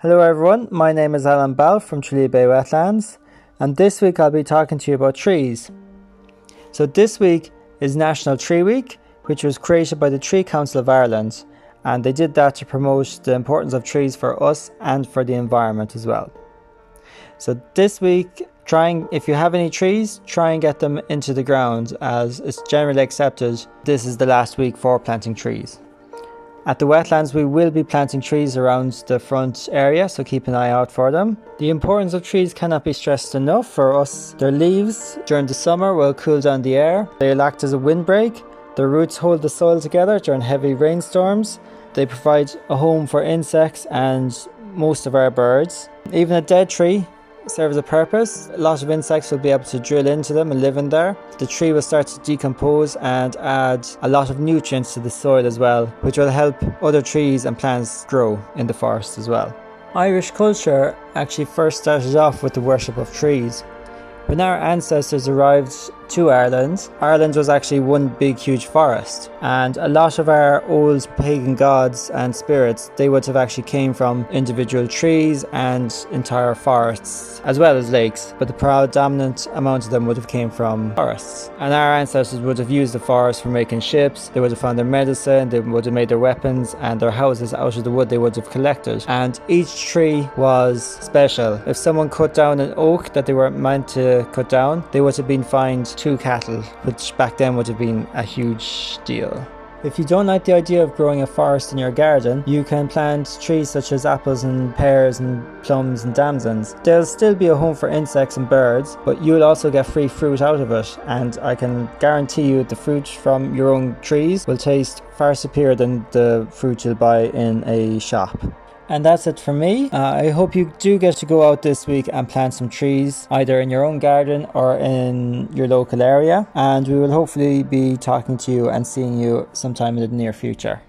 Hello everyone, my name is Alan Bell from Tralee Bay Wetlands, and this week I'll be talking to you about trees. So, this week is National Tree Week, which was created by the Tree Council of Ireland, and they did that to promote the importance of trees for us and for the environment as well. So, this week, trying if you have any trees, try and get them into the ground as it's generally accepted this is the last week for planting trees. At the wetlands, we will be planting trees around the front area, so keep an eye out for them. The importance of trees cannot be stressed enough for us. Their leaves during the summer will cool down the air, they'll act as a windbreak, their roots hold the soil together during heavy rainstorms, they provide a home for insects and most of our birds. Even a dead tree serves a purpose. A lot of insects will be able to drill into them and live in there. The tree will start to decompose and add a lot of nutrients to the soil as well, which will help other trees and plants grow in the forest as well. Irish culture actually first started off with the worship of trees. When our ancestors arrived to Ireland, Ireland was actually one big, huge forest, and a lot of our old pagan gods and spirits they would have actually came from individual trees and entire forests, as well as lakes. But the predominant amount of them would have came from forests, and our ancestors would have used the forest for making ships. They would have found their medicine, they would have made their weapons and their houses out of the wood they would have collected. And each tree was special. If someone cut down an oak that they weren't meant to cut down, they would have been fined two cattle, which back then would have been a huge deal. If you don't like the idea of growing a forest in your garden, you can plant trees such as apples and pears and plums and damsons. There'll still be a home for insects and birds, but you'll also get free fruit out of it, and I can guarantee you the fruit from your own trees will taste far superior than the fruit you'll buy in a shop. And that's it for me. Uh, I hope you do get to go out this week and plant some trees, either in your own garden or in your local area. And we will hopefully be talking to you and seeing you sometime in the near future.